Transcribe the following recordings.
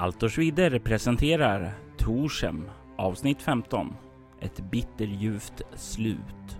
Altorsvidder presenterar Torshem avsnitt 15. Ett bitterljuvt slut.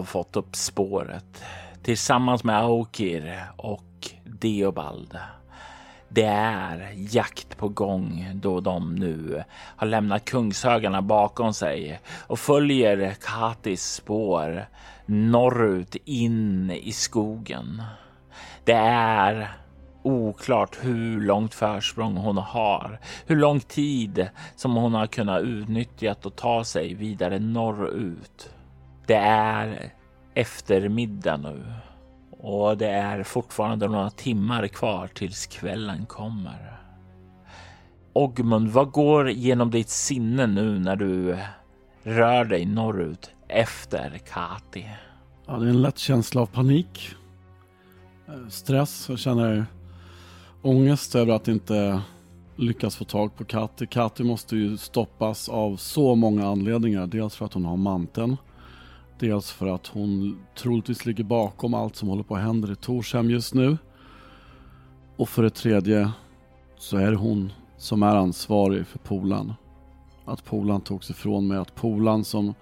Har fått upp spåret tillsammans med Aukir och Deobald. Det är jakt på gång då de nu har lämnat kungshögarna bakom sig och följer Katis spår norrut in i skogen. Det är oklart hur långt försprång hon har, hur lång tid som hon har kunnat utnyttja och ta sig vidare norrut. Det är eftermiddag nu och det är fortfarande några timmar kvar tills kvällen kommer. Ogmund, vad går genom ditt sinne nu när du rör dig norrut efter Kati? Ja, det är en lätt känsla av panik, eh, stress. Jag känner ångest över att inte lyckas få tag på Kati. Kati måste ju stoppas av så många anledningar. Dels för att hon har manteln. Dels för att hon troligtvis ligger bakom allt som håller på att hända i Torshem just nu. Och för det tredje så är det hon som är ansvarig för Polan. Att Polan togs ifrån mig, att Polan som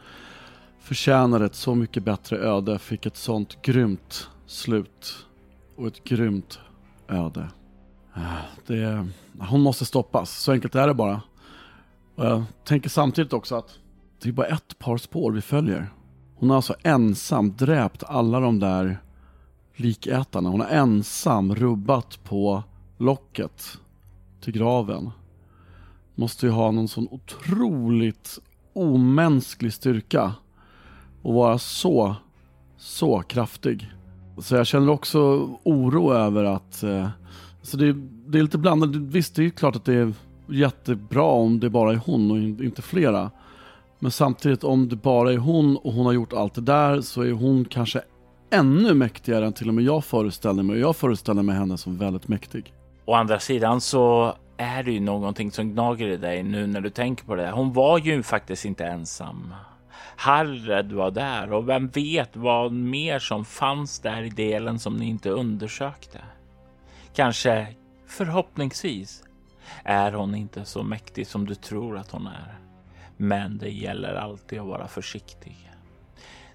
förtjänade ett så mycket bättre öde fick ett sånt grymt slut. Och ett grymt öde. Det, hon måste stoppas, så enkelt är det bara. Och jag tänker samtidigt också att det är bara ett par spår vi följer. Hon har alltså ensam dräpt alla de där likätarna. Hon har ensam rubbat på locket till graven. Måste ju ha någon sån otroligt omänsklig styrka och vara så, så kraftig. Så jag känner också oro över att, eh, så det, det är lite blandat. Visst, det är klart att det är jättebra om det bara är hon och inte flera. Men samtidigt om det bara är hon och hon har gjort allt det där så är hon kanske ännu mäktigare än till och med jag föreställer mig. Och jag föreställer mig henne som väldigt mäktig. Å andra sidan så är det ju någonting som gnager i dig nu när du tänker på det. Hon var ju faktiskt inte ensam. Harred var där och vem vet vad mer som fanns där i delen som ni inte undersökte. Kanske förhoppningsvis är hon inte så mäktig som du tror att hon är. Men det gäller alltid att vara försiktig.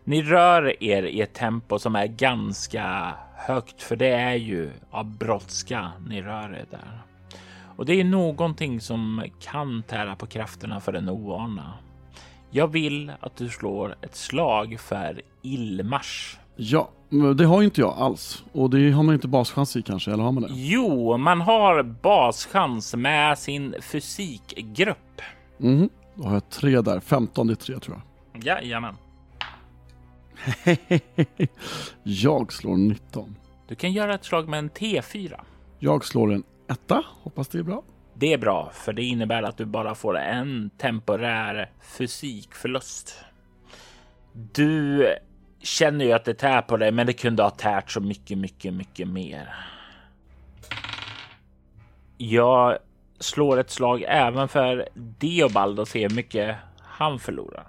Ni rör er i ett tempo som är ganska högt, för det är ju av brådska ni rör er där. Och det är någonting som kan tära på krafterna för den ovana. Jag vill att du slår ett slag för illmars. Ja, det har inte jag alls. Och det har man inte baschans i kanske, eller har man det? Jo, man har baschans med sin fysikgrupp. Mm. Då har jag tre där. 15 i tre tror jag. Jajamän. jag slår 19. Du kan göra ett slag med en T4. Jag slår en etta. Hoppas det är bra. Det är bra, för det innebär att du bara får en temporär fysikförlust. Du känner ju att det tär på dig, men det kunde ha tärt så mycket, mycket, mycket mer. Jag slår ett slag även för Deobald och ser hur mycket han förlorar.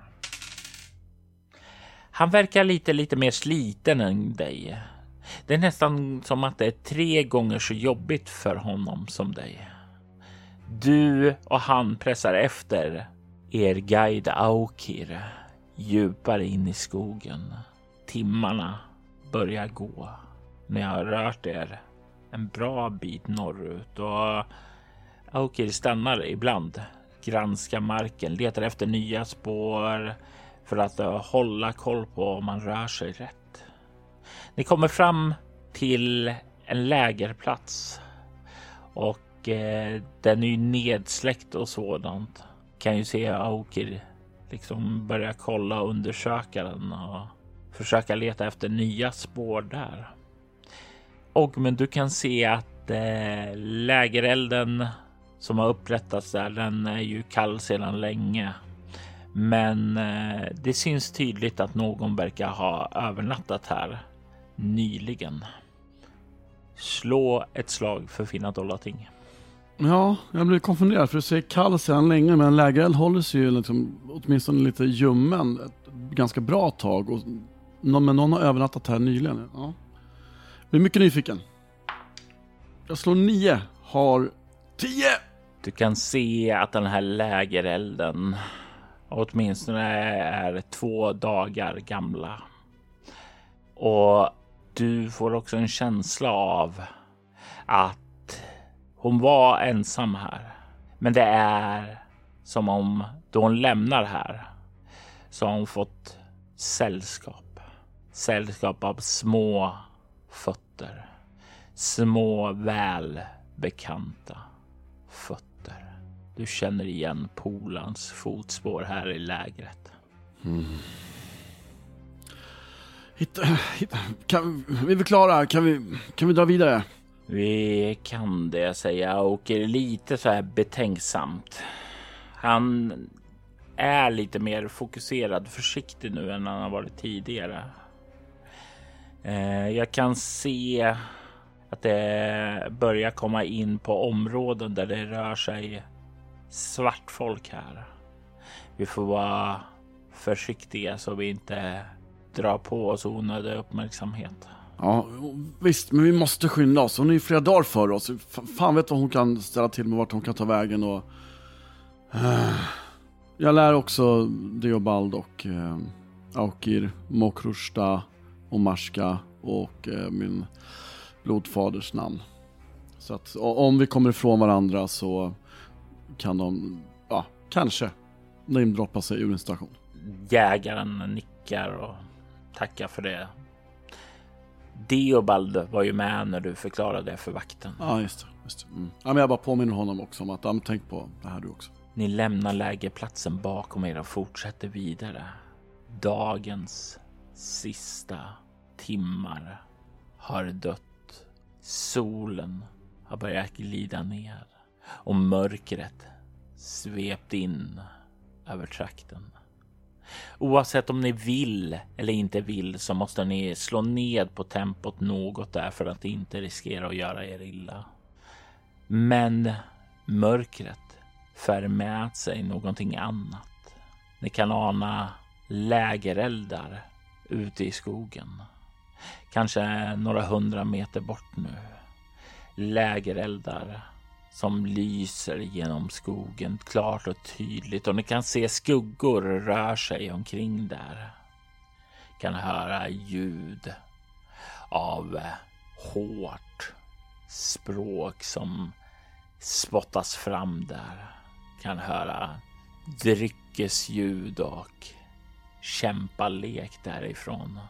Han verkar lite, lite mer sliten än dig. Det är nästan som att det är tre gånger så jobbigt för honom som dig. Du och han pressar efter er guide Aukir djupare in i skogen. Timmarna börjar gå. Ni har rört er en bra bit norrut och Aukir stannar ibland, granskar marken, letar efter nya spår för att eh, hålla koll på om man rör sig rätt. Ni kommer fram till en lägerplats och eh, den är ju nedsläckt och sådant. Kan ju se Aukir liksom börja kolla och undersöka den och försöka leta efter nya spår där. Och men du kan se att eh, lägerelden som har upprättats där, den är ju kall sedan länge. Men eh, det syns tydligt att någon verkar ha övernattat här nyligen. Slå ett slag för fina dollarting. Ja, jag blir konfunderad för du säger kall sedan länge men lägereld håller sig ju liksom, åtminstone lite ljummen ett ganska bra tag. Och, men någon har övernattat här nyligen. Ja. Jag är mycket nyfiken. Jag slår nio, har tio! Du kan se att den här lägerelden åtminstone är två dagar gamla. Och du får också en känsla av att hon var ensam här. Men det är som om då hon lämnar här så har hon fått sällskap. Sällskap av små fötter. Små välbekanta fötter. Du känner igen polans fotspår här i lägret. Mm. Hitta, hitta, kan, vi är klara? Kan vi, kan vi dra vidare? Vi kan det, säger jag och är lite så här betänksamt. Han är lite mer fokuserad, försiktig nu än han har varit tidigare. Eh, jag kan se att det börjar komma in på områden där det rör sig Svart folk här. Vi får vara försiktiga så vi inte drar på oss onödig uppmärksamhet. Ja, visst, men vi måste skynda oss. Hon är ju flera dagar för oss. Fan vet vad hon kan ställa till med, vart hon kan ta vägen och... Eh, jag lär också Deobald och eh, Aukir, Mokrushta och Marska och eh, min blodfaders namn. Så att om vi kommer ifrån varandra så kan de, ja, kanske namedroppa sig ur en station. Jägaren nickar och tackar för det. Deobald var ju med när du förklarade det för vakten. Ja, just det. Just det. Mm. Ja, men jag bara påminner honom också om att, ja, tänk på det här du också. Ni lämnar lägerplatsen bakom er och fortsätter vidare. Dagens sista timmar har dött. Solen har börjat glida ner och mörkret svepte in över trakten. Oavsett om ni vill eller inte vill så måste ni slå ned på tempot något där för att inte riskera att göra er illa. Men mörkret för med sig någonting annat. Ni kan ana lägereldar ute i skogen. Kanske några hundra meter bort nu. Lägereldar som lyser genom skogen klart och tydligt och ni kan se skuggor röra sig omkring där. Kan höra ljud av eh, hårt språk som spottas fram där. Kan höra dryckesljud och kämpalek därifrån.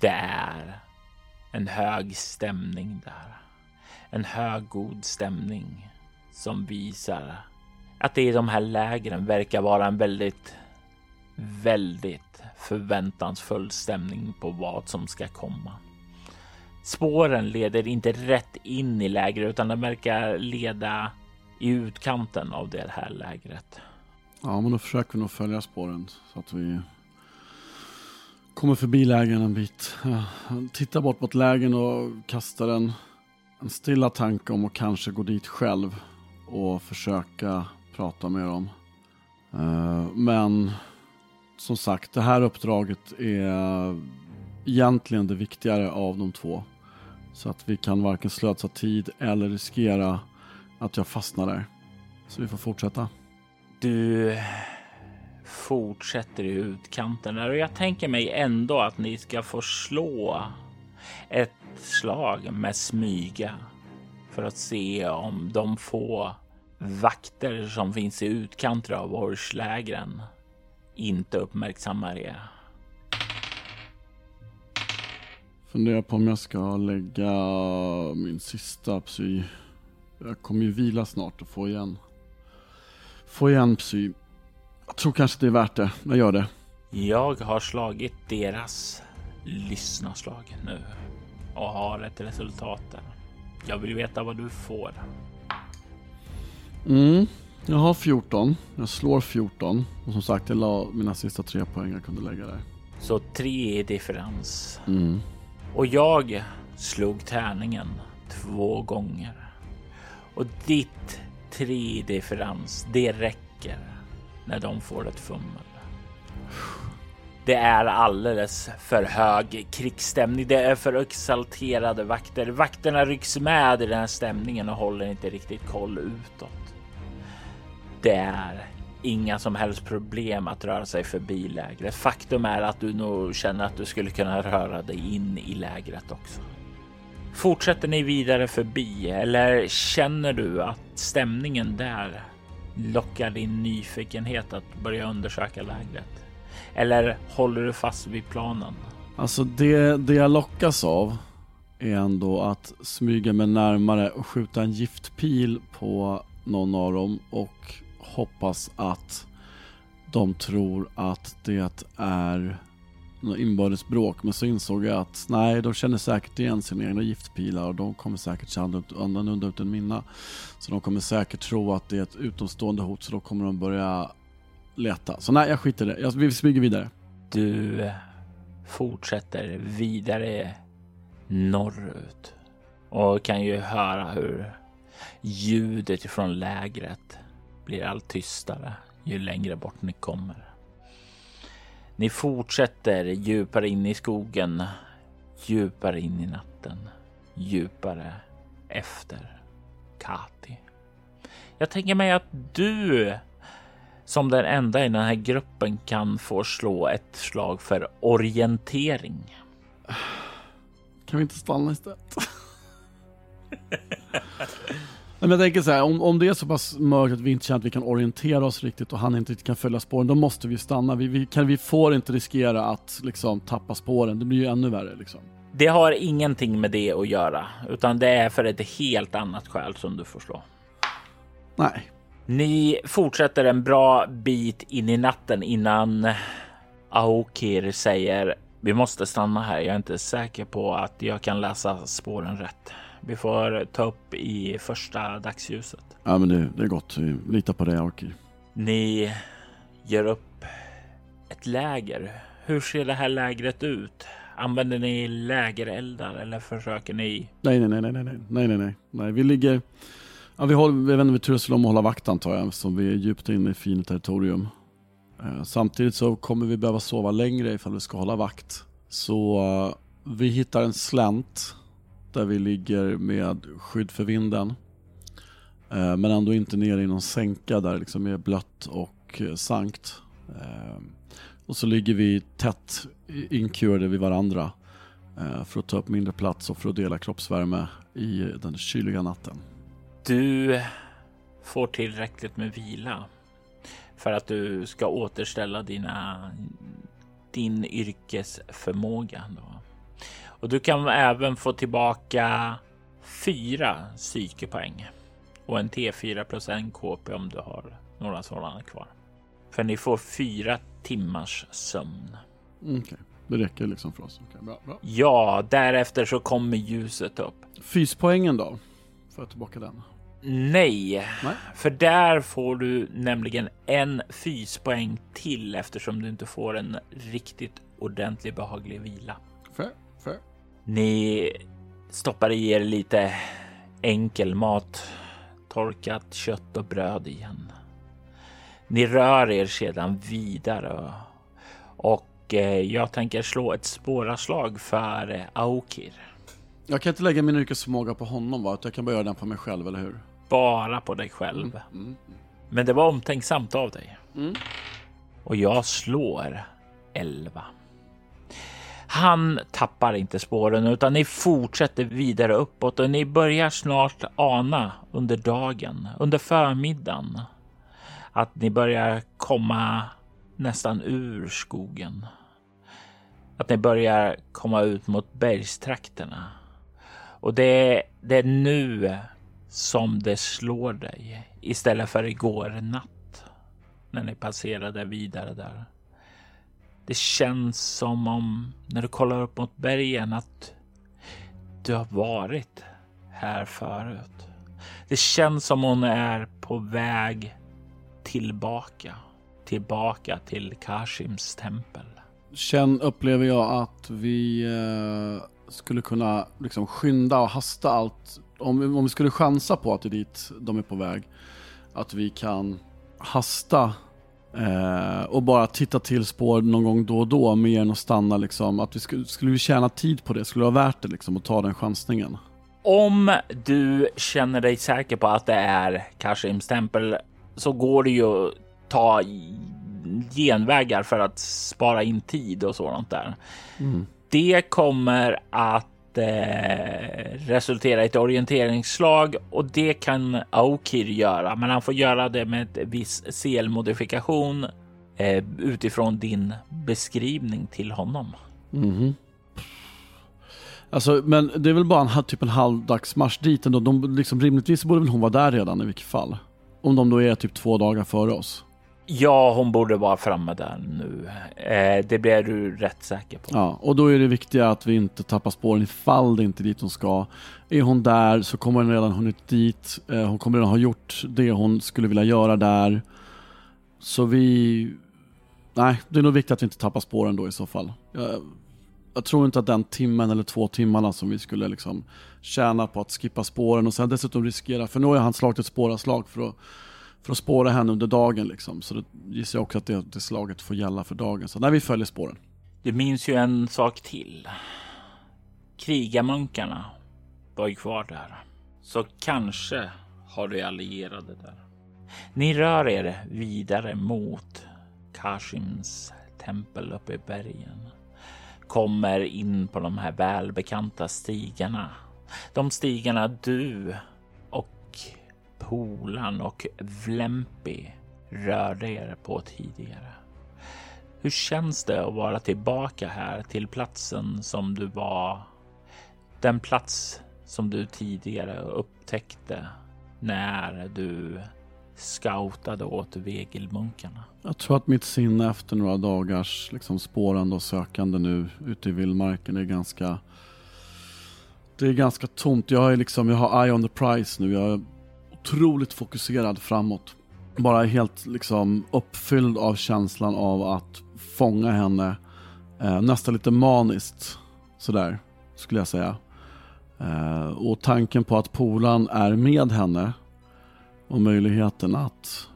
Det är en hög stämning där. En hög god stämning som visar att det i de här lägren verkar vara en väldigt, väldigt förväntansfull stämning på vad som ska komma. Spåren leder inte rätt in i lägret utan de verkar leda i utkanten av det här lägret. Ja, men då försöker vi nog följa spåren så att vi kommer förbi lägren en bit. Tittar bort mot lägren och kastar en, en stilla tanke om att kanske gå dit själv och försöka prata med dem. Eh, men som sagt, det här uppdraget är egentligen det viktigare av de två. Så att vi kan varken slösa tid eller riskera att jag fastnar där. Så vi får fortsätta. Du fortsätter i utkanten där och jag tänker mig ändå att ni ska få slå ett slag med smyga för att se om de få vakter som finns i utkanter av Orslägren inte uppmärksammar er. Funderar på om jag ska lägga min sista psy. Jag kommer ju vila snart och få igen. Få igen psy. Jag tror kanske det är värt det. Jag gör det. Jag har slagit deras lyssnarslag nu. och har ett resultat där. Jag vill veta vad du får. Mm, jag har 14. Jag slår 14. Och som sagt, jag la mina sista tre poäng jag kunde lägga där. Så tre i differens. Mm. Och jag slog tärningen två gånger. Och ditt tre i differens, det räcker när de får ett fummel. Det är alldeles för hög krigsstämning. Det är för exalterade vakter. Vakterna rycks med i den här stämningen och håller inte riktigt koll utåt. Det är inga som helst problem att röra sig förbi lägret. Faktum är att du nog känner att du skulle kunna röra dig in i lägret också. Fortsätter ni vidare förbi eller känner du att stämningen där lockar din nyfikenhet att börja undersöka lägret? Eller håller du fast vid planen? Alltså det, det jag lockas av är ändå att smyga mig närmare och skjuta en giftpil på någon av dem och hoppas att de tror att det är något inbördes bråk. Men så insåg jag att nej, de känner säkert igen sina egna giftpilar och de kommer säkert se annorlunda ut än mina. Så de kommer säkert tro att det är ett utomstående hot så då kommer de börja leta. Så nej, jag skiter i det. Jag, vi smyger vidare. Du fortsätter vidare norrut och kan ju höra hur ljudet från lägret blir allt tystare ju längre bort ni kommer. Ni fortsätter djupare in i skogen, djupare in i natten, djupare efter Kati. Jag tänker mig att du som den enda i den här gruppen kan få slå ett slag för orientering. Kan vi inte stanna istället? Men jag tänker så här, om, om det är så pass mörkt att vi inte känner att vi kan orientera oss riktigt och han inte kan följa spåren, då måste vi stanna. Vi, vi, kan, vi får inte riskera att liksom, tappa spåren, det blir ju ännu värre. Liksom. Det har ingenting med det att göra, utan det är för ett helt annat skäl som du får slå. Nej. Ni fortsätter en bra bit in i natten innan Aokir säger vi måste stanna här. Jag är inte säker på att jag kan läsa spåren rätt. Vi får ta upp i första dagsljuset. Ja, men det, det är gott. Vi litar på det, Aokir. Ni gör upp ett läger. Hur ser det här lägret ut? Använder ni lägereldar eller försöker ni? Nej, nej, nej, nej, nej, nej, nej, nej, nej. Vi ligger Ja, vi, håller, vi vänder turas om att hålla vakt antar jag, eftersom vi är djupt inne i fint territorium. Eh, samtidigt så kommer vi behöva sova längre ifall vi ska hålla vakt. Så eh, vi hittar en slänt där vi ligger med skydd för vinden. Eh, men ändå inte nere i någon sänka där det liksom är blött och eh, sankt. och så ligger vi tätt inkurade vid varandra för att ta upp mindre plats och för att dela kroppsvärme i den kyliga natten. Du får tillräckligt med vila för att du ska återställa dina, din yrkesförmåga. Då. Och du kan även få tillbaka fyra psykepoäng och en T4 plus en KP om du har några sådana kvar. För ni får fyra timmars sömn. Okej, okay. det räcker liksom för oss. Okay, bra, bra. Ja, därefter så kommer ljuset upp. Fyspoängen då? Får jag tillbaka den? Nej, Nej, för där får du nämligen en fyspoäng till eftersom du inte får en riktigt ordentlig behaglig vila. Fair, fair. Ni stoppar i er lite enkel mat, torkat kött och bröd igen. Ni rör er sedan vidare och eh, jag tänker slå ett spåraslag för eh, Aukir. Jag kan inte lägga min yrkesförmåga på honom va? Jag kan bara göra den på mig själv, eller hur? Bara på dig själv. Mm. Mm. Men det var omtänksamt av dig. Mm. Och jag slår 11. Han tappar inte spåren utan ni fortsätter vidare uppåt och ni börjar snart ana under dagen, under förmiddagen, att ni börjar komma nästan ur skogen. Att ni börjar komma ut mot bergstrakterna. Och det, det är nu som det slår dig istället för igår natt när ni passerade vidare där. Det känns som om när du kollar upp mot bergen att du har varit här förut. Det känns som hon är på väg tillbaka. Tillbaka till Kashims tempel. Känn upplever jag att vi eh, skulle kunna liksom skynda och hasta allt. Om vi, om vi skulle chansa på att det är dit de är på väg. Att vi kan hasta eh, och bara titta till spår någon gång då och då mer än att stanna liksom. Att vi skulle, skulle vi tjäna tid på det? Skulle det vara värt det liksom att ta den chansningen? Om du känner dig säker på att det är Kashims tempel så går det ju att ta genvägar för att spara in tid och sådant där. Mm. Det kommer att Eh, resultera i ett orienteringsslag och det kan Aukir göra, men han får göra det med ett viss CL-modifikation eh, utifrån din beskrivning till honom. Mm. Alltså, men det är väl bara en, typ en halvdagsmarsch dit ändå. De, liksom, rimligtvis borde väl hon vara där redan i vilket fall. Om de då är typ två dagar före oss. Ja, hon borde vara framme där nu. Eh, det blir du rätt säker på. Ja, och då är det viktiga att vi inte tappar spåren ifall det inte är dit hon ska. Är hon där så kommer hon redan hunnit dit. Eh, hon kommer redan ha gjort det hon skulle vilja göra där. Så vi... Nej, det är nog viktigt att vi inte tappar spåren då i så fall. Jag, jag tror inte att den timmen eller två timmarna som vi skulle liksom tjäna på att skippa spåren och sen dessutom riskera, för nu har han slagit ett spåraslag för att för att spåra henne under dagen liksom. Så då gissar jag också att det, det slaget får gälla för dagen. Så när vi följer spåren. Du minns ju en sak till. Krigarmunkarna var ju kvar där. Så kanske har du allierade där. Ni rör er vidare mot Kashims tempel uppe i bergen. Kommer in på de här välbekanta stigarna. De stigarna du Polan och Vlempi rörde er på tidigare. Hur känns det att vara tillbaka här till platsen som du var? Den plats som du tidigare upptäckte när du scoutade åt vegelmunkarna. Jag tror att mitt sinne efter några dagars liksom spårande och sökande nu ute i vildmarken är ganska det är ganska tomt. Jag, är liksom, jag har eye on the prize nu. Jag otroligt fokuserad framåt. Bara helt liksom uppfylld av känslan av att fånga henne. Eh, nästan lite maniskt sådär, skulle jag säga. Eh, och tanken på att Polan är med henne och möjligheten att,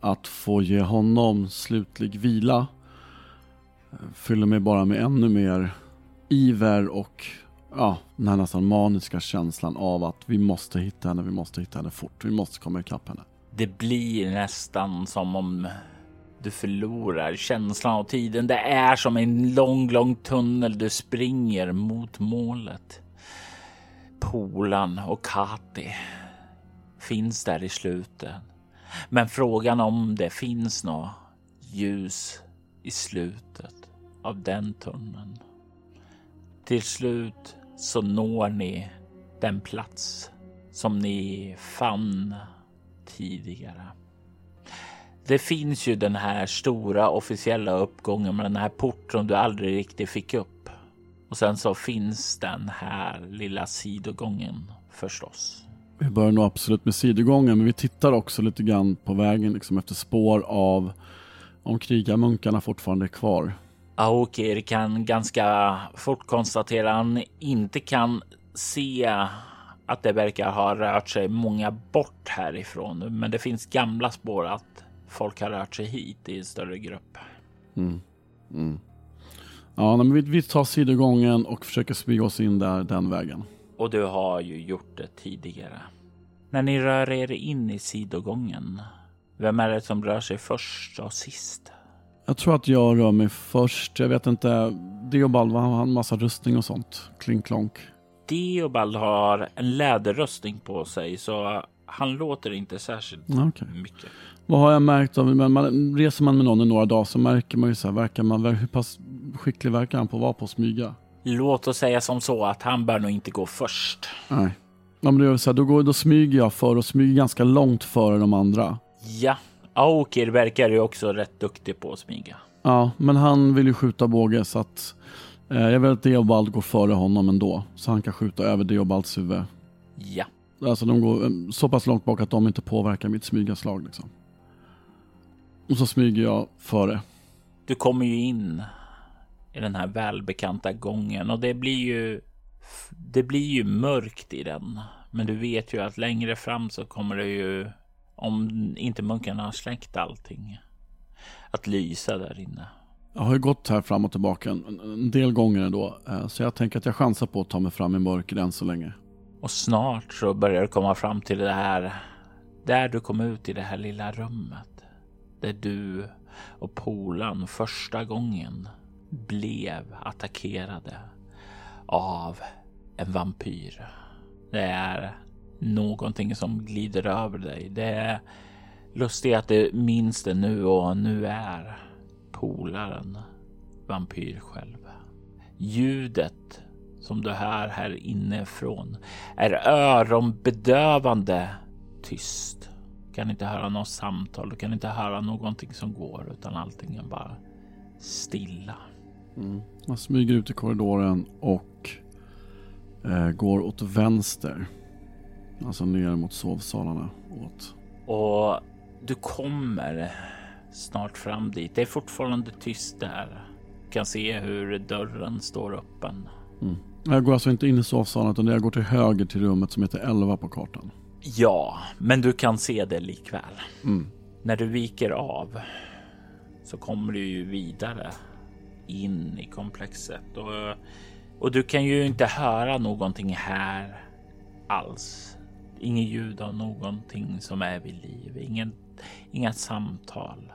att få ge honom slutlig vila eh, fyller mig bara med ännu mer iver och ja, den här nästan maniska känslan av att vi måste hitta henne, vi måste hitta henne fort, vi måste komma ikapp henne. Det blir nästan som om du förlorar känslan av tiden. Det är som en lång, lång tunnel du springer mot målet. Polan och Kati finns där i slutet. Men frågan om det finns något ljus i slutet av den tunneln. Till slut så når ni den plats som ni fann tidigare. Det finns ju den här stora officiella uppgången med den här porten du aldrig riktigt fick upp. Och sen så finns den här lilla sidogången förstås. Vi börjar nog absolut med sidogången, men vi tittar också lite grann på vägen liksom efter spår av om krigarmunkarna fortfarande är kvar. Aokir kan ganska fort konstatera att han inte kan se att det verkar ha rört sig många bort härifrån. Men det finns gamla spår att folk har rört sig hit i en större grupp. Mm. Mm. Ja, men vi, vi tar sidogången och försöker smyga oss in där den vägen. Och du har ju gjort det tidigare. När ni rör er in i sidogången, vem är det som rör sig först och sist? Jag tror att jag rör mig först. Jag vet inte. Deobald, han har en massa rustning och sånt. Klinklonk. Deobald har en läderrustning på sig så han låter inte särskilt okay. mycket. Vad har jag märkt av, men man, reser man med någon i några dagar så märker man ju så här, verkar man, hur pass skicklig verkar han på att vara på att smyga? Låt oss säga som så att han bör nog inte gå först. Nej. Ja, men då, så här, då, går, då smyger jag för och smyger ganska långt före de andra. Ja, Aukir verkar ju också rätt duktig på att smyga. Ja, men han vill ju skjuta båge så att Eh, jag vill att Deobald går före honom ändå, så han kan skjuta över Deobalds huvud. Ja. Alltså de går eh, så pass långt bak att de inte påverkar mitt smygaslag liksom. Och så smyger jag före. Du kommer ju in i den här välbekanta gången och det blir ju det blir ju mörkt i den. Men du vet ju att längre fram så kommer det ju, om inte munkarna har släckt allting, att lysa där inne. Jag har ju gått här fram och tillbaka en, en del gånger ändå, eh, så jag tänker att jag chansar på att ta mig fram i mörker än så länge. Och snart så börjar du komma fram till det här, där du kom ut i det här lilla rummet. Där du och Polan första gången blev attackerade av en vampyr. Det är någonting som glider över dig. Det är lustigt att du minns det nu och nu är polaren vampyr själv. Ljudet som du hör här inifrån är öronbedövande tyst. Du kan inte höra något samtal, du kan inte höra någonting som går utan allting är bara stilla. Mm. Jag smyger ut i korridoren och eh, går åt vänster. Alltså ner mot sovsalarna. Åt. Och du kommer snart fram dit. Det är fortfarande tyst där. Du kan se hur dörren står öppen. Mm. Jag går alltså inte in i sovsalen utan jag går till höger till rummet som heter 11 på kartan. Ja, men du kan se det likväl. Mm. När du viker av så kommer du ju vidare in i komplexet och, och du kan ju inte höra någonting här alls. Inget ljud av någonting som är vid liv, ingen, inga samtal,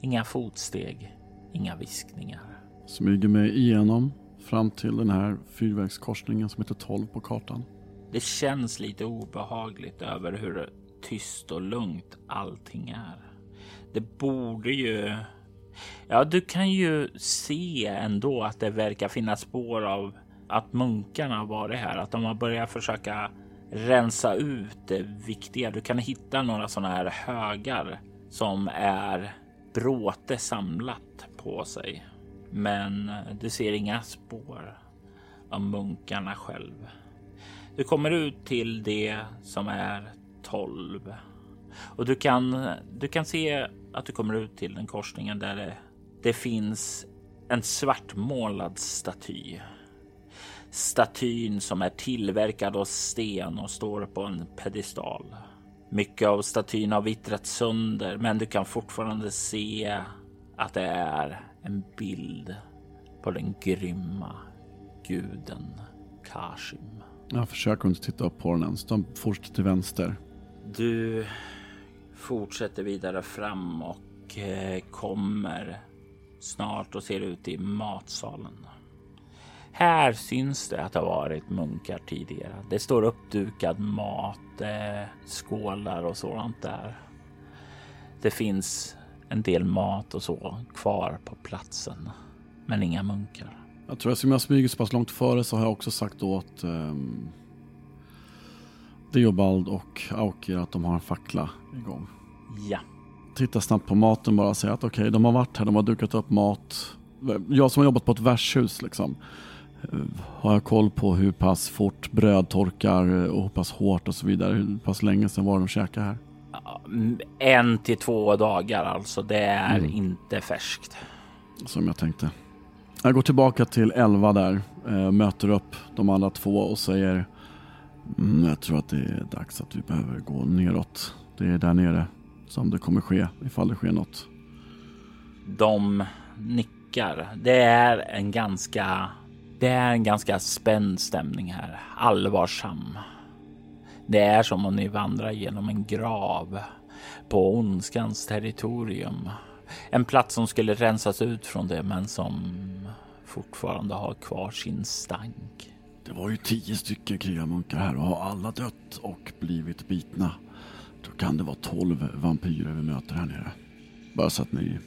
inga fotsteg, inga viskningar. Smyger mig igenom fram till den här fyrvägskorsningen som heter 12 på kartan. Det känns lite obehagligt över hur tyst och lugnt allting är. Det borde ju Ja, du kan ju se ändå att det verkar finnas spår av att munkarna har varit här, att de har börjat försöka rensa ut det viktiga. Du kan hitta några sådana här högar som är bråte samlat på sig. Men du ser inga spår av munkarna själv. Du kommer ut till det som är 12 och du kan, du kan se att du kommer ut till den korsningen där det, det finns en svartmålad staty. Statyn som är tillverkad av sten och står på en pedestal. Mycket av statyn har vittrat sönder, men du kan fortfarande se att det är en bild på den grymma guden Kashim. Jag försöker inte titta upp på den ens. De fortsätter till vänster. Du fortsätter vidare fram och eh, kommer snart och ser ut i matsalen. Här syns det att det har varit munkar tidigare. Det står uppdukad mat, eh, skålar och sådant där. Det finns en del mat och så kvar på platsen, men inga munkar. Jag tror att som jag smyger så pass långt före så har jag också sagt åt um, Deobald och Aukir att de har en fackla igång. Ja. Titta snabbt på maten bara och säga att okej, okay, de har varit här, de har dukat upp mat. Jag som har jobbat på ett värdshus liksom. Eh, har jag koll på hur pass fort bröd torkar och hur pass hårt och så vidare. Hur pass länge sedan var de käkade här? En till två dagar alltså. Det är mm. inte färskt. Som jag tänkte. Jag går tillbaka till 11 där, äh, möter upp de andra två och säger mm, Jag tror att det är dags att vi behöver gå neråt. Det är där nere som det kommer ske ifall det sker något. De nickar. Det är en ganska det är en ganska spänd stämning här. Allvarsam. Det är som om ni vandrar genom en grav på ondskans territorium. En plats som skulle rensas ut från det men som fortfarande har kvar sin stank. Det var ju tio stycken krigarmunkar här och har alla dött och blivit bitna. Då kan det vara tolv vampyrer vi möter här nere. Bara så att ni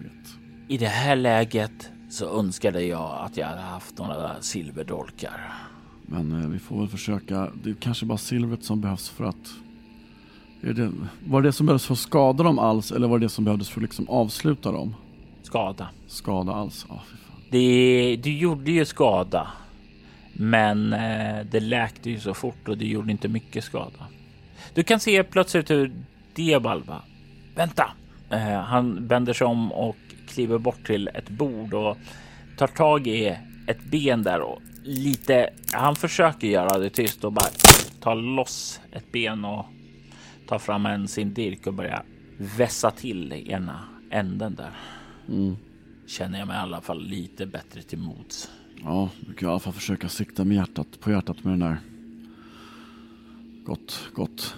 vet. I det här läget så önskade jag att jag hade haft några silverdolkar. Men eh, vi får väl försöka. Det är kanske bara silvret som behövs för att... Är det, var det det som behövdes för att skada dem alls eller var det det som behövdes för att liksom avsluta dem? Skada. Skada alls? Ja, fy fan. Det, du gjorde ju skada, men eh, det läkte ju så fort och det gjorde inte mycket skada. Du kan se plötsligt hur Diabalba, vänta, eh, han vänder sig om och kliver bort till ett bord och tar tag i ett ben där och lite. Han försöker göra det tyst och bara ta loss ett ben och ta fram en sin dirk och börja vässa till ena änden där. Mm. Känner jag mig i alla fall lite bättre till mods. Ja, du kan i alla fall försöka sikta med hjärtat, på hjärtat med den där. Gott, gott.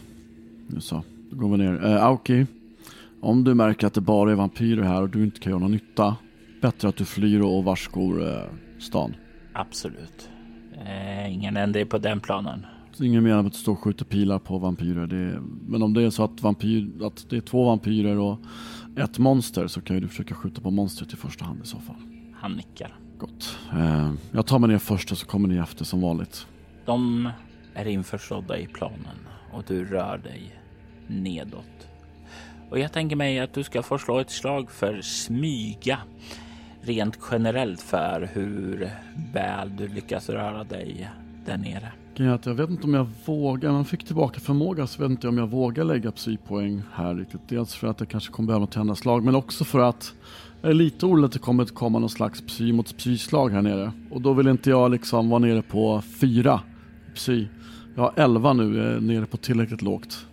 Nu så, då går vi ner. Eh, Aoki, om du märker att det bara är vampyrer här och du inte kan göra någon nytta, bättre att du flyr och varskor eh, stan. Absolut. Eh, ingen ändring på den planen. Så ingen menar att du står och skjuter pilar på vampyrer. Är, men om det är så att, vampyr, att det är två vampyrer och ett monster så kan ju du försöka skjuta på monstret i första hand i så fall. Han nickar. Gott. Eh, jag tar mig ner först och så kommer ni efter som vanligt. De är införstådda i planen och du rör dig nedåt. Och jag tänker mig att du ska få slå ett slag för smyga rent generellt för hur väl du lyckas röra dig där nere. Jag vet inte om jag vågar, man fick tillbaka förmåga så vet inte om jag vågar lägga psypoäng här riktigt. Dels för att jag kanske kommer behöva tända slag men också för att jag är lite orolig att det kommer att komma någon slags psy mot psyslag här nere. Och då vill inte jag liksom vara nere på fyra psy. Jag har elva nu, jag är nere på tillräckligt lågt.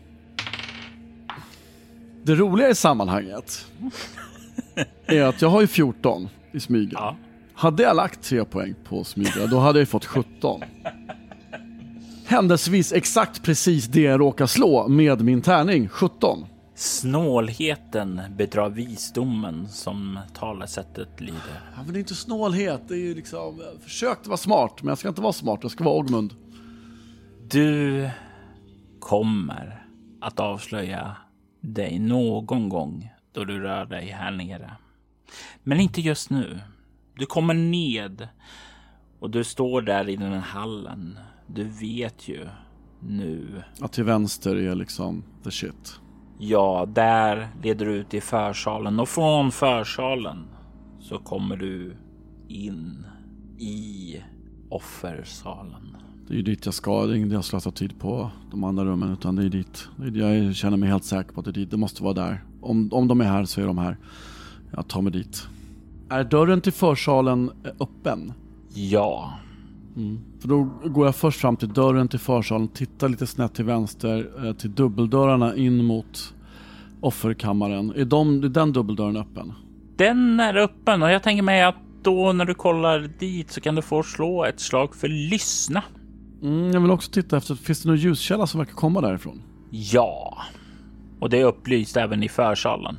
Det roliga i sammanhanget är att jag har ju 14 i smyga. Ja. Hade jag lagt tre poäng på smyga, då hade jag fått 17. Händelsevis exakt precis det jag råkar slå med min tärning, 17. Snålheten bedrar visdomen som talesättet lyder. Ja, men det är inte snålhet, det är ju liksom, jag försökte vara smart, men jag ska inte vara smart, jag ska vara Ogmund. Du kommer att avslöja dig någon gång då du rör dig här nere. Men inte just nu. Du kommer ned och du står där i den här hallen. Du vet ju nu. Att till vänster är liksom the shit. Ja, där leder du ut i försalen och från försalen så kommer du in i offersalen. Det är ju dit jag ska. Det är inget jag slösar tid på de andra rummen utan det är dit. Jag känner mig helt säker på att det är dit. Det måste vara där. Om, om de är här så är de här. Jag tar mig dit. Är dörren till försalen öppen? Ja. Mm. För då går jag först fram till dörren till försalen, tittar lite snett till vänster eh, till dubbeldörrarna in mot offerkammaren. Är, de, är den dubbeldörren öppen? Den är öppen och jag tänker mig att då när du kollar dit så kan du få slå ett slag för lyssna. Mm, jag vill också titta efter, finns det någon ljuskälla som verkar komma därifrån? Ja, och det är upplyst även i försalen.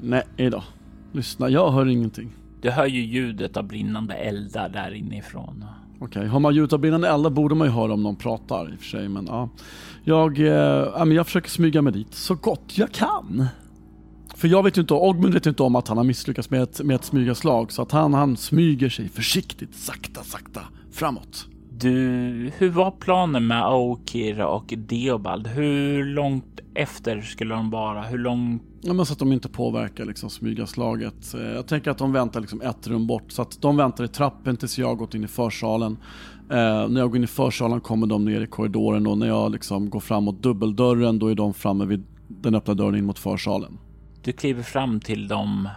Nej då. Lyssna, jag hör ingenting. Du hör ju ljudet av brinnande eldar där inifrån. Okej, okay. har man ljudet av brinnande eldar borde man ju höra om någon pratar i och för sig, men ja. Jag, eh, jag försöker smyga mig dit så gott jag kan. För jag vet ju inte, Ogmund vet ju inte om att han har misslyckats med ett, med ett smygaslag, så att han, han smyger sig försiktigt, sakta, sakta framåt. Du, hur var planen med Aokira och Deobald? Hur långt efter skulle de vara? Hur långt? Ja, men så att de inte påverkar liksom smygaslaget. Eh, jag tänker att de väntar liksom ett rum bort. Så att de väntar i trappen tills jag har gått in i försalen. Eh, när jag går in i försalen kommer de ner i korridoren och när jag liksom går fram mot dubbeldörren då är de framme vid den öppna dörren in mot försalen. Du kliver fram till de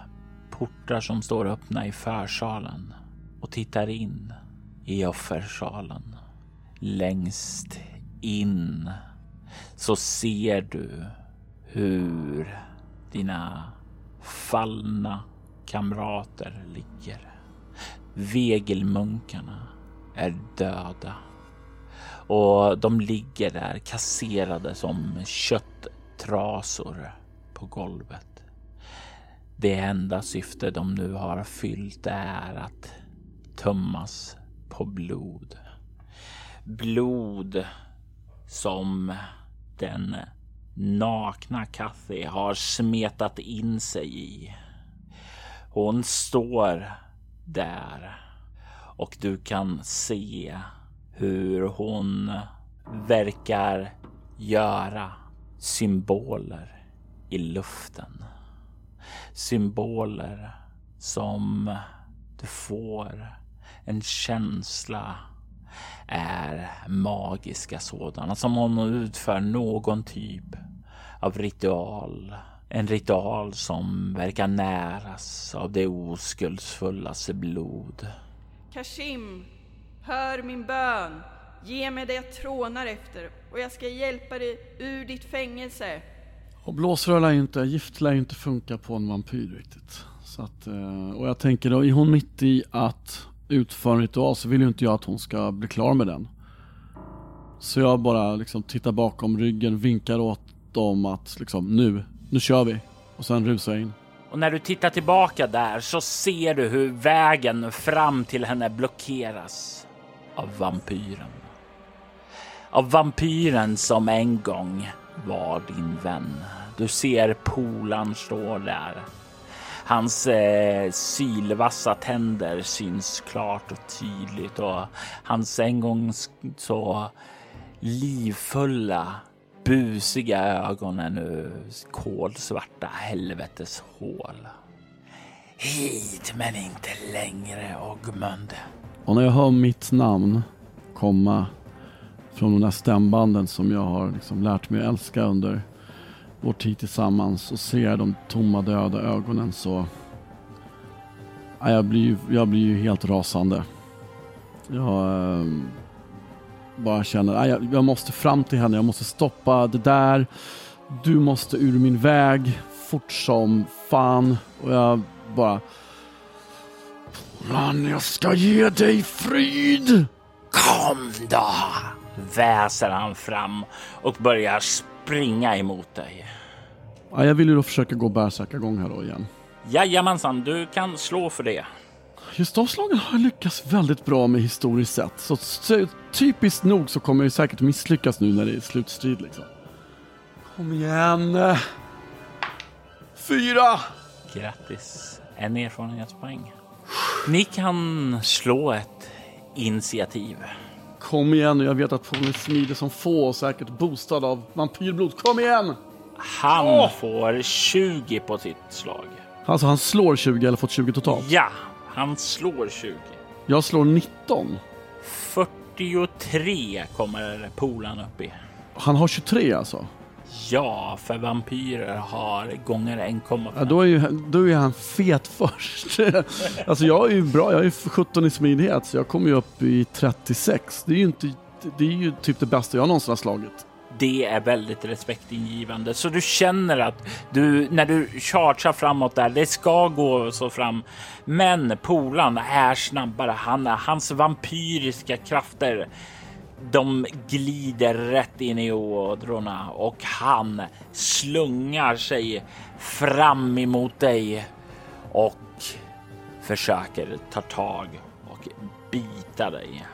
portar som står öppna i försalen och tittar in i offersalen. Längst in så ser du hur dina fallna kamrater ligger. Vegelmunkarna är döda och de ligger där kasserade som kötttrasor på golvet. Det enda syfte de nu har fyllt är att tömmas på blod. Blod som den nakna Kathy har smetat in sig i. Hon står där och du kan se hur hon verkar göra symboler i luften. Symboler som Du får en känsla är magiska sådana som om hon utför någon typ av ritual. En ritual som verkar näras av det oskuldsfullaste blod. Kashim, hör min bön. Ge mig det jag trånar efter och jag ska hjälpa dig ur ditt fängelse. Och blåsrör lär ju inte, gift lär ju inte funka på en vampyr riktigt. Så att, eh, och jag tänker då, är hon mitt i att utför en ritual så vill ju inte jag att hon ska bli klar med den. Så jag bara liksom tittar bakom ryggen, vinkar åt dem att liksom nu, nu kör vi. Och sen rusar jag in. Och när du tittar tillbaka där så ser du hur vägen fram till henne blockeras av vampyren. Av vampyren som en gång var din vän. Du ser polan stå där. Hans eh, sylvassa tänder syns klart och tydligt och hans en gång så livfulla busiga ögon är nu kolsvarta helveteshål. Hit men inte längre, Ogmund. Och när jag hör mitt namn komma från de där stämbanden som jag har liksom lärt mig att älska under vår tid tillsammans och ser de tomma döda ögonen så... Ja, jag, blir ju, jag blir ju helt rasande. Jag ehm, bara känner jag, jag måste fram till henne, jag måste stoppa det där. Du måste ur min väg fort som fan. Och jag bara... Man, jag ska ge dig frid! Kom då! Väser han fram och börjar springa emot dig. Ja, jag vill ju då försöka gå bärsärkagång här då igen. Jajamensan, du kan slå för det. Just avslagen har jag lyckats väldigt bra med historiskt sett. Så, så typiskt nog så kommer jag säkert misslyckas nu när det är slutstrid liksom. Kom igen! Fyra! Grattis! En erfarenhetspoäng. Ni kan slå ett initiativ. Kom igen nu, jag vet att är smidig som få och säkert boostad av vampyrblod. Kom igen! Han oh! får 20 på sitt slag. Alltså han slår 20 eller fått 20 totalt? Ja, han slår 20. Jag slår 19. 43 kommer polan upp i. Han har 23 alltså? Ja, för vampyrer har gånger 1,5. Ja, då, är ju, då är han fet först. alltså jag är ju bra, jag är 17 i smidighet så jag kommer ju upp i 36. Det är ju, inte, det är ju typ det bästa jag någonsin har slagit det är väldigt respektingivande. Så du känner att du när du chargear framåt där, det ska gå så fram. Men polan är snabbare. Han, hans vampyriska krafter de glider rätt in i ådrorna och han slungar sig fram emot dig och försöker ta tag och bita dig.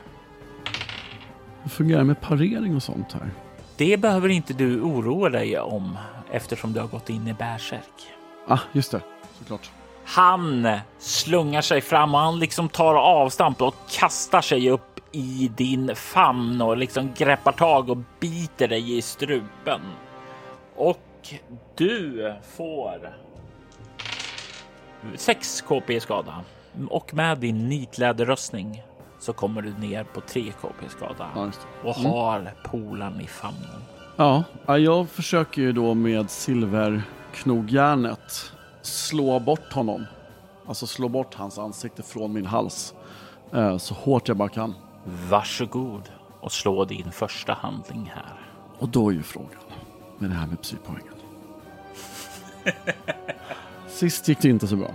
Hur fungerar det med parering och sånt här? Det behöver inte du oroa dig om eftersom du har gått in i bärsärk. Ah, just det. Såklart. Han slungar sig fram och han liksom tar avstamp och kastar sig upp i din famn och liksom greppar tag och biter dig i strupen. Och du får 6 KP skada och med din nitläderröstning så kommer du ner på 3 KP skada och mm. har polan i famnen. Ja, jag försöker ju då med silverknogjärnet slå bort honom. Alltså slå bort hans ansikte från min hals eh, så hårt jag bara kan. Varsågod och slå din första handling här. Och då är ju frågan med det här med psypoängen. Sist gick det inte så bra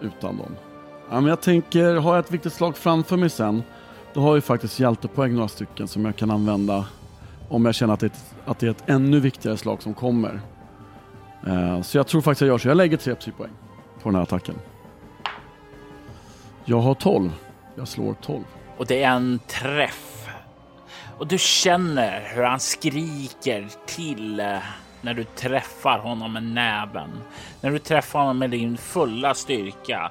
utan dem. Ja, men jag tänker, har jag ett viktigt slag framför mig sen, då har jag faktiskt hjältepoäng några stycken som jag kan använda om jag känner att det är ett, att det är ett ännu viktigare slag som kommer. Uh, så jag tror faktiskt jag gör så. Jag lägger tre psypoäng på den här attacken. Jag har 12. Jag slår 12. Och det är en träff. Och du känner hur han skriker till eh, när du träffar honom med näven. När du träffar honom med din fulla styrka.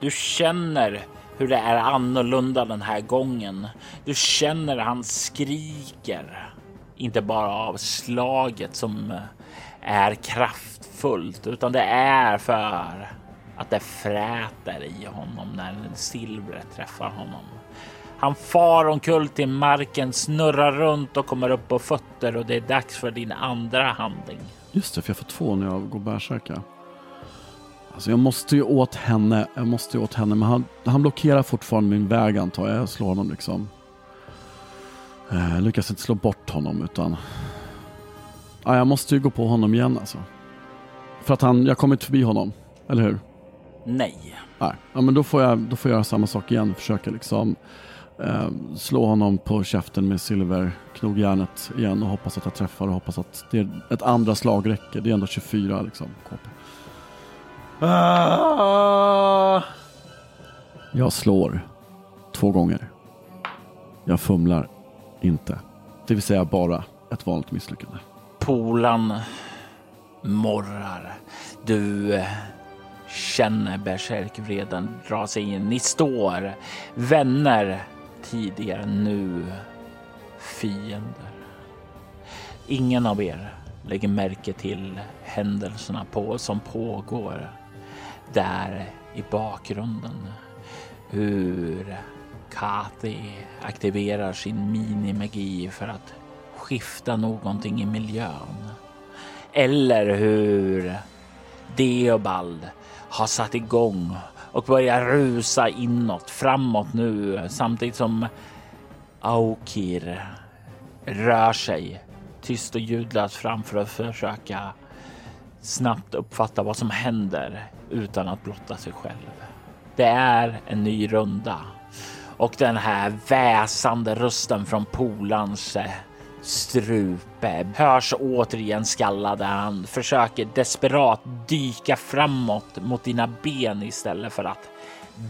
Du känner hur det är annorlunda den här gången. Du känner han skriker. Inte bara av slaget som eh, är kraftfullt, utan det är för att det fräter i honom när silvret träffar honom. Han far omkull till marken, snurrar runt och kommer upp på fötter och det är dags för din andra handling. Just det, för jag får två när jag går bärsärka. Alltså jag måste ju åt henne, jag måste ju åt henne, men han, han blockerar fortfarande min väg antar jag. Jag slår honom liksom. Eh, Jag lyckas inte slå bort honom utan... Ja, jag måste ju gå på honom igen alltså. För att han, jag kommer inte förbi honom, eller hur? Nej. Nej, ja, men då får, jag, då får jag göra samma sak igen. Försöka liksom eh, slå honom på käften med silverknogjärnet igen och hoppas att jag träffar och hoppas att det är ett andra slag räcker. Det är ändå 24 liksom. KP. Ah! Jag slår två gånger. Jag fumlar inte. Det vill säga bara ett vanligt misslyckande. Polan morrar. Du eh, känner bärsärkvreden dra sig in. Ni står vänner tidigare, nu fiender. Ingen av er lägger märke till händelserna på, som pågår där i bakgrunden. Hur Kati aktiverar sin minimagi för att skifta någonting i miljön. Eller hur Deobald har satt igång och börjar rusa inåt, framåt nu samtidigt som Aukir rör sig tyst och ljudlöst fram för att försöka snabbt uppfatta vad som händer utan att blotta sig själv. Det är en ny runda och den här väsande rösten från polans eh, strupe hörs återigen skalla där han försöker desperat dyka framåt mot dina ben istället för att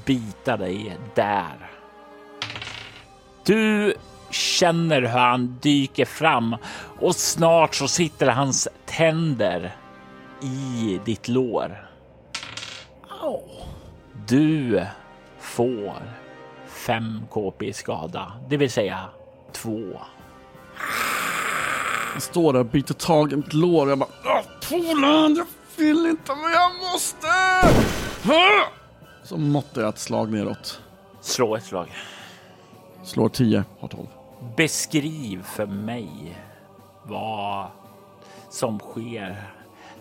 bita dig där. Du känner hur han dyker fram och snart så sitter hans tänder i ditt lår. Du får 5 KP skada, det vill säga 2. Jag står där och biter tag i mitt lår och jag bara "Åh, Polen, jag vill inte men jag måste! Så måttar jag ett slag neråt. Slå ett slag. Slår 10, har 12. Beskriv för mig vad som sker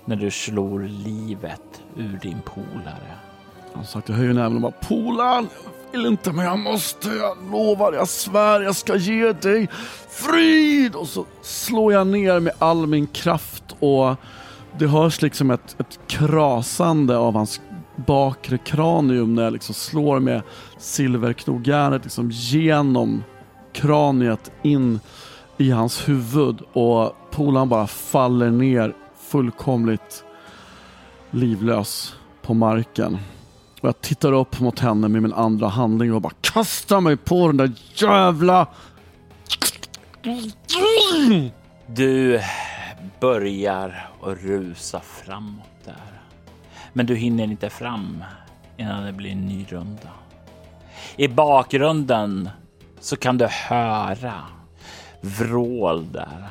när du slår livet ur din polare. Han sagt jag höjer näven och bara Polan, vill inte men jag måste. Jag lovar, jag svär, jag ska ge dig frid. Och så slår jag ner med all min kraft och det hörs liksom ett, ett krasande av hans bakre kranium när jag liksom slår med silverknogjärnet liksom genom kraniet in i hans huvud och Polan bara faller ner fullkomligt livlös på marken. Och jag tittar upp mot henne med min andra handling och bara kastar mig på den där jävla... Du börjar att rusa framåt där. Men du hinner inte fram innan det blir en ny runda. I bakgrunden så kan du höra vrål där.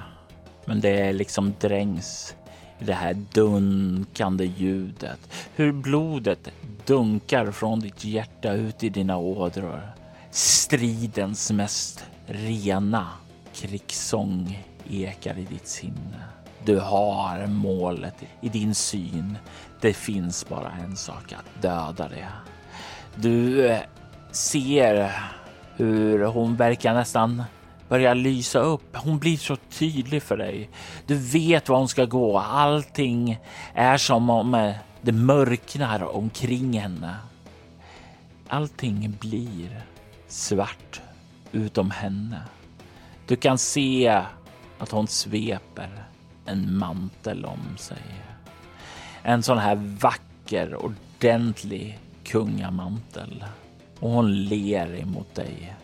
Men det är liksom drängs det här dunkande ljudet. Hur blodet dunkar från ditt hjärta ut i dina ådror. Stridens mest rena krigssång ekar i ditt sinne. Du har målet i din syn. Det finns bara en sak att döda det. Du ser hur hon verkar nästan börjar lysa upp. Hon blir så tydlig för dig. Du vet var hon ska gå. Allting är som om eh, det mörknar omkring henne. Allting blir svart utom henne. Du kan se att hon sveper en mantel om sig. En sån här vacker, ordentlig kungamantel. Och hon ler emot dig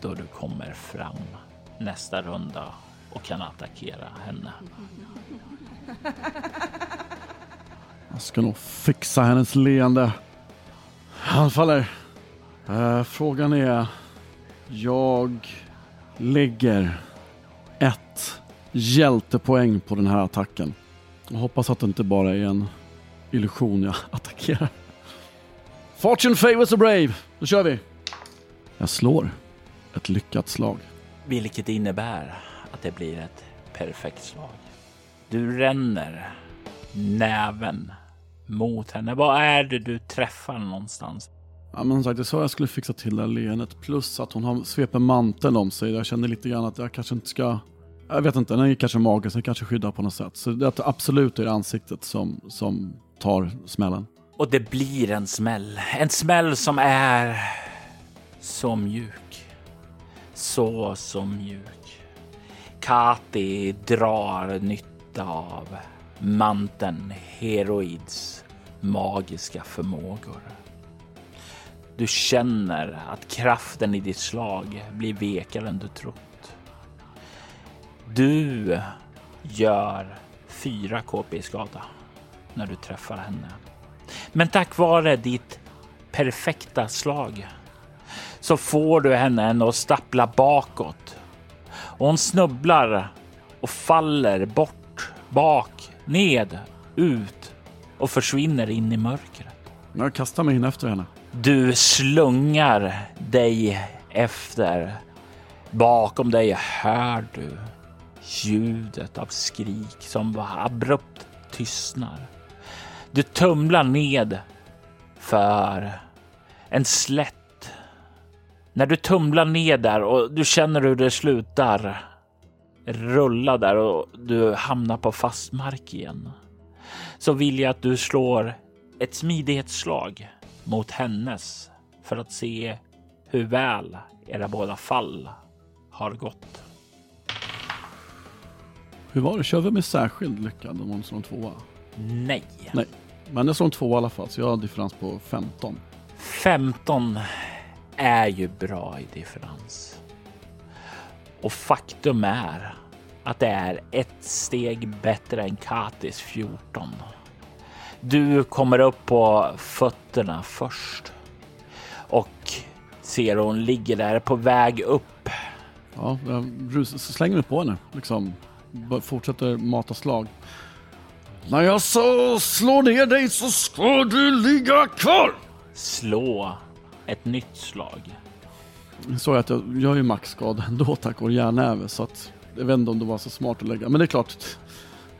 då du kommer fram nästa runda och kan attackera henne. Jag ska nog fixa hennes leende. Han faller. Eh, frågan är... Jag lägger ett hjältepoäng på den här attacken. Jag hoppas att det inte bara är en illusion jag attackerar. Fortune favors the brave. Då kör vi. Jag slår ett lyckat slag. Vilket innebär att det blir ett perfekt slag. Du ränner näven mot henne. Vad är det du träffar någonstans? Ja, men som sagt, jag sa att jag skulle fixa till det här leendet. Plus att hon har sveper mantel om sig. Jag känner lite grann att jag kanske inte ska... Jag vet inte, den är kanske så jag kanske skyddar på något sätt. Så det är absolut är det ansiktet som, som tar smällen. Och det blir en smäll. En smäll som är så mjuk. Så, så mjuk. Kati drar nytta av manteln Heroids magiska förmågor. Du känner att kraften i ditt slag blir vekare än du trott. Du gör 4 KP skada när du träffar henne. Men tack vare ditt perfekta slag så får du henne att stappla bakåt. Och hon snubblar och faller bort, bak, ned, ut och försvinner in i mörkret. Jag kastar mig in efter henne. Du slungar dig efter. Bakom dig hör du ljudet av skrik som abrupt tystnar. Du tumlar ned för en slätt. När du tumlar ner där och du känner hur det slutar rulla där och du hamnar på fast mark igen. Så vill jag att du slår ett smidighetsslag mot hennes för att se hur väl era båda fall har gått. Hur var det? Kör vi med särskild lyckad om hon slår en tvåa? Nej. Nej. Men jag slår en tvåa i alla fall, så jag har differens på 15. 15 är ju bra i differens. Och faktum är att det är ett steg bättre än Katis 14. Du kommer upp på fötterna först och ser hon ligger där på väg upp. Ja, jag slänger mig på henne, liksom fortsätter mata slag. När jag så slår ner dig så ska du ligga kvar! Slå ett nytt slag. Jag såg att jag gör ju maxskada ändå tack vare järnäve så att jag vet inte om det var så smart att lägga. Men det är klart,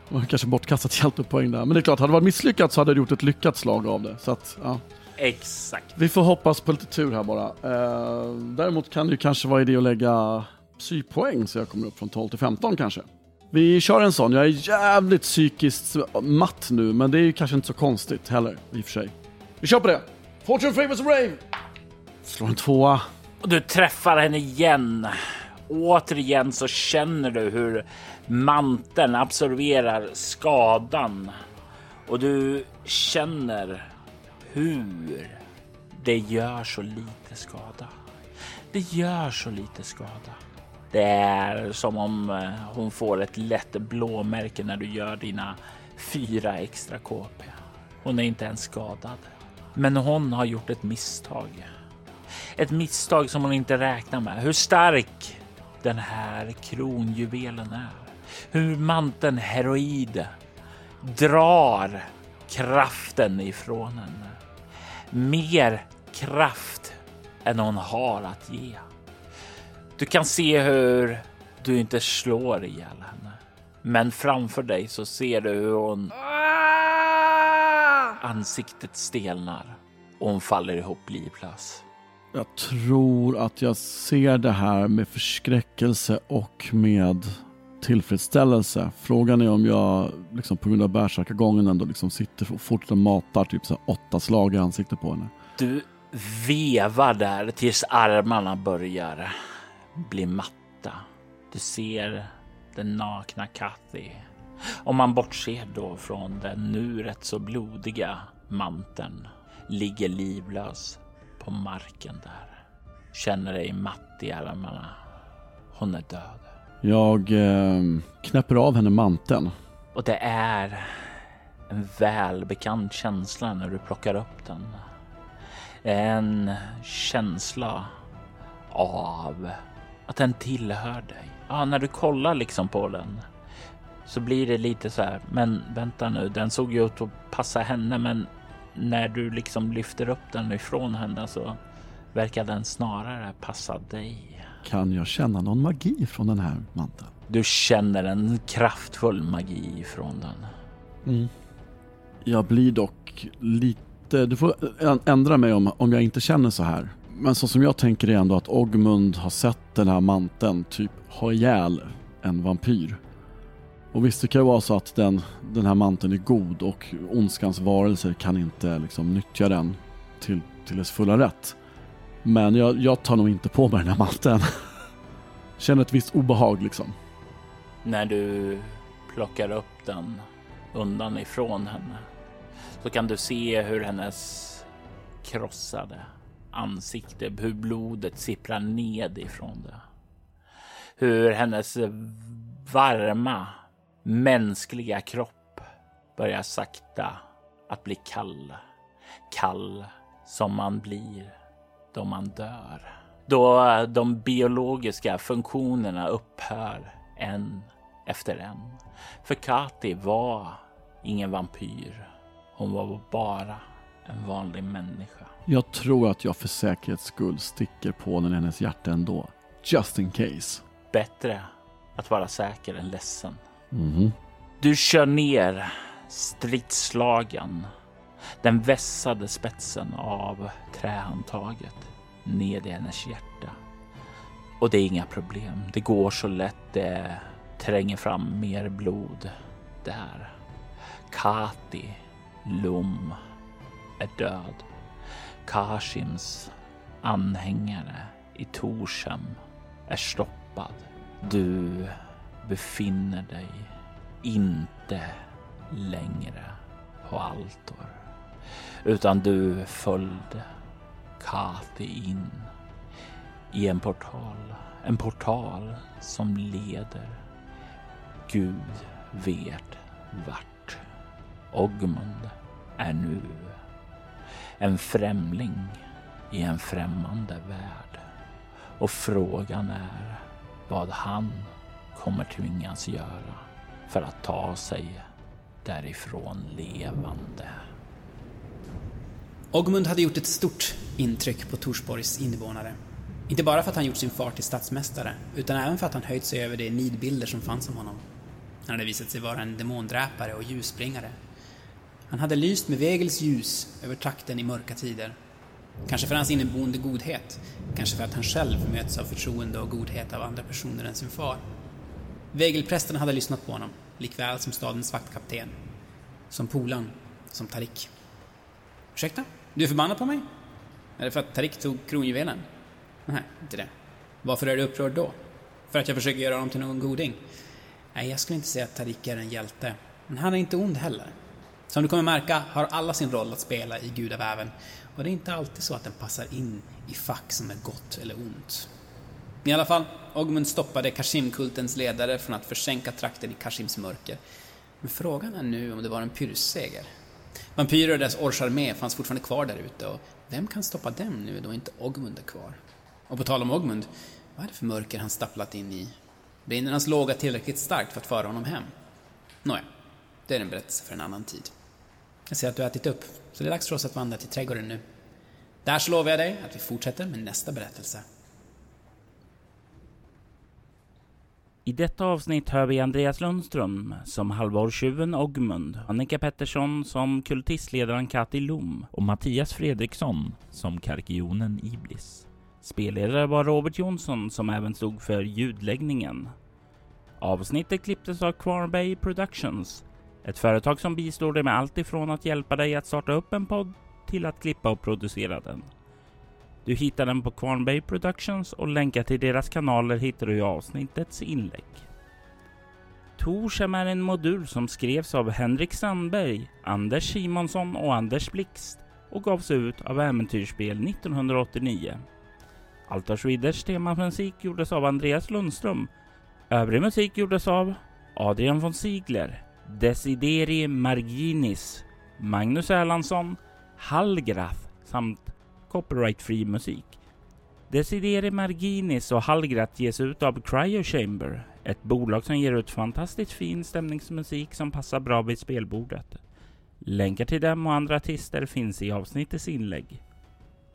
det var kanske bortkastat hjältepoäng där. Men det är klart, hade det varit misslyckat så hade jag gjort ett lyckat slag av det. Så att, ja. Exakt. Vi får hoppas på lite tur här bara. Eh, däremot kan det ju kanske vara idé att lägga psypoäng så jag kommer upp från 12 till 15 kanske. Vi kör en sån. Jag är jävligt psykiskt matt nu, men det är ju kanske inte så konstigt heller i och för sig. Vi kör på det. Fortune favors Brave! Slår en tvåa. Och du träffar henne igen. Återigen så känner du hur manteln absorberar skadan och du känner hur det gör så lite skada. Det gör så lite skada. Det är som om eh, hon får ett lätt blåmärke när du gör dina fyra extra KP. Hon är inte ens skadad, men hon har gjort ett misstag. Ett misstag som hon inte räknar med. Hur stark den här kronjuvelen är. Hur manteln heroid drar kraften ifrån henne. Mer kraft än hon har att ge. Du kan se hur du inte slår ihjäl henne. Men framför dig så ser du hur hon... Ansiktet stelnar och hon faller ihop livlös. Jag tror att jag ser det här med förskräckelse och med tillfredsställelse. Frågan är om jag liksom på grund av bärsärkagången ändå liksom sitter och fortsätter matar typ så åtta slag i ansiktet på henne. Du vevar där tills armarna börjar bli matta. Du ser den nakna Kathy. Om man bortser då från den nu rätt så blodiga manteln ligger livlös på marken där. Känner dig matt i armarna. Hon är död. Jag eh, knäpper av henne manteln. Och det är en välbekant känsla när du plockar upp den. En känsla av att den tillhör dig. Ja, när du kollar liksom på den så blir det lite så här. Men vänta nu, den såg ju ut att passa henne, men när du liksom lyfter upp den ifrån henne så verkar den snarare passa dig. Kan jag känna någon magi från den här manteln? Du känner en kraftfull magi från den. Mm. Jag blir dock lite... Du får ändra mig om, om jag inte känner så här. Men så som jag tänker är ändå att Ogmund har sett den här manteln typ ha ihjäl en vampyr. Och visst, det kan ju vara så att den, den här manteln är god och ondskans varelser kan inte liksom nyttja den till, till dess fulla rätt. Men jag, jag tar nog inte på mig den här manteln. Känner ett visst obehag liksom. När du plockar upp den undan ifrån henne så kan du se hur hennes krossade ansikte, hur blodet sipprar ned ifrån det. Hur hennes varma mänskliga kropp börjar sakta att bli kall. Kall som man blir då man dör. Då de biologiska funktionerna upphör en efter en. För Kati var ingen vampyr. Hon var bara en vanlig människa. Jag tror att jag för säkerhets skull sticker på den i hennes hjärta ändå. Just in case. Bättre att vara säker än ledsen. Mm. Du kör ner stridslagen, den vässade spetsen av trähandtaget ned i hennes hjärta. Och det är inga problem. Det går så lätt. Det tränger fram mer blod där. Kati Lum är död. Kashims anhängare i Torshem är stoppad. Du befinner dig inte längre på Altor, utan du följde Kati in i en portal. En portal som leder Gud vet vart. Ogmund är nu en främling i en främmande värld. Och frågan är vad han kommer tvingas göra för att ta sig därifrån levande. Ogmund hade gjort ett stort intryck på Torsborgs invånare. Inte bara för att han gjort sin far till statsmästare, utan även för att han höjt sig över de nidbilder som fanns om honom. Han hade visat sig vara en demondräpare och ljusbringare. Han hade lyst med Vegels ljus över trakten i mörka tider. Kanske för hans inneboende godhet, kanske för att han själv möts av förtroende och godhet av andra personer än sin far. Vägelprästen hade lyssnat på honom, likväl som stadens vaktkapten. Som Polan, som Tarik. Ursäkta? Du är förbannad på mig? Är det för att Tarik tog kronjuvelen? Nej, inte det. Varför är du upprörd då? För att jag försöker göra honom till någon goding? Nej, jag skulle inte säga att Tarik är en hjälte. Men han är inte ond heller. Som du kommer märka har alla sin roll att spela i gudaväven. Och det är inte alltid så att den passar in i fack som är gott eller ont. I alla fall, Ogmund stoppade Kashim-kultens ledare från att försänka trakten i Kashims mörker. Men frågan är nu om det var en pyrrusseger. Vampyrer och deras orcharmé fanns fortfarande kvar där ute och vem kan stoppa dem nu då inte Ogmund är kvar? Och på tal om Ogmund, vad är det för mörker han stapplat in i? Brinner hans låga tillräckligt starkt för att föra honom hem? Nåja, det är en berättelse för en annan tid. Jag ser att du har ätit upp, så det är dags för oss att vandra till trädgården nu. Där så lovar jag dig att vi fortsätter med nästa berättelse. I detta avsnitt hör vi Andreas Lundström som halvårstjuven Ogmund, Annika Pettersson som kultistledaren Kati Lom och Mattias Fredriksson som karkionen Iblis. Spelledare var Robert Jonsson som även stod för ljudläggningen. Avsnittet klipptes av Quarbay Productions, ett företag som bistår dig med allt ifrån att hjälpa dig att starta upp en podd till att klippa och producera den. Du hittar den på Quarnbay Productions och länkar till deras kanaler hittar du i avsnittets inlägg. Torshem är en modul som skrevs av Henrik Sandberg, Anders Simonsson och Anders Blixt och gavs ut av Äventyrsspel 1989. Altar Swedish temamusik gjordes av Andreas Lundström. Övrig musik gjordes av Adrian von Ziegler, Desideri Marginis, Magnus Erlandsson, Hallgraf samt copyright-free musik. Desideri Marginis och Hallgrat ges ut av Cryo Chamber, ett bolag som ger ut fantastiskt fin stämningsmusik som passar bra vid spelbordet. Länkar till dem och andra artister finns i avsnittets inlägg.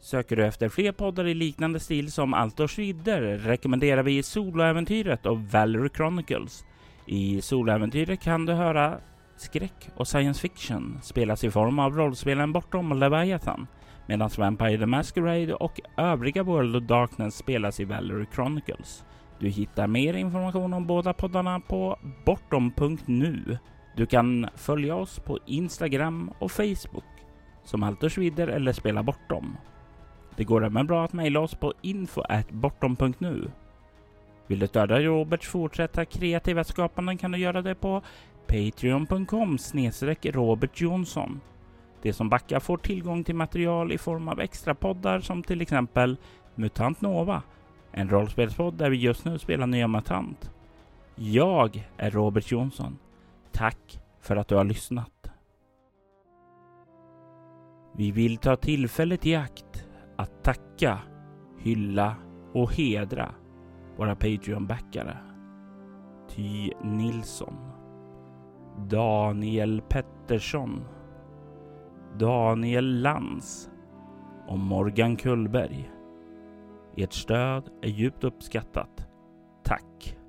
Söker du efter fler poddar i liknande stil som Altors vidder rekommenderar vi Soloäventyret och Valerie Chronicles. I Soloäventyret kan du höra skräck och science fiction spelas i form av rollspelen Bortom och Leviathan medan Vampire the Masquerade och övriga World of Darkness spelas i Valery Chronicles. Du hittar mer information om båda poddarna på bortom.nu. Du kan följa oss på Instagram och Facebook som Altersvidder eller Spela Bortom. Det går även bra att mejla oss på info.bortom.nu. Vill du stödja Roberts fortsatta kreativa skapande kan du göra det på patreon.com Robert Jonsson. De som backar får tillgång till material i form av extra poddar som till exempel Mutant Nova, en rollspelspodd där vi just nu spelar nya MUTANT. Jag är Robert Jonsson. Tack för att du har lyssnat. Vi vill ta tillfället i akt att tacka, hylla och hedra våra Patreon-backare. Ty Nilsson Daniel Pettersson Daniel Lantz och Morgan Kullberg. Ert stöd är djupt uppskattat. Tack!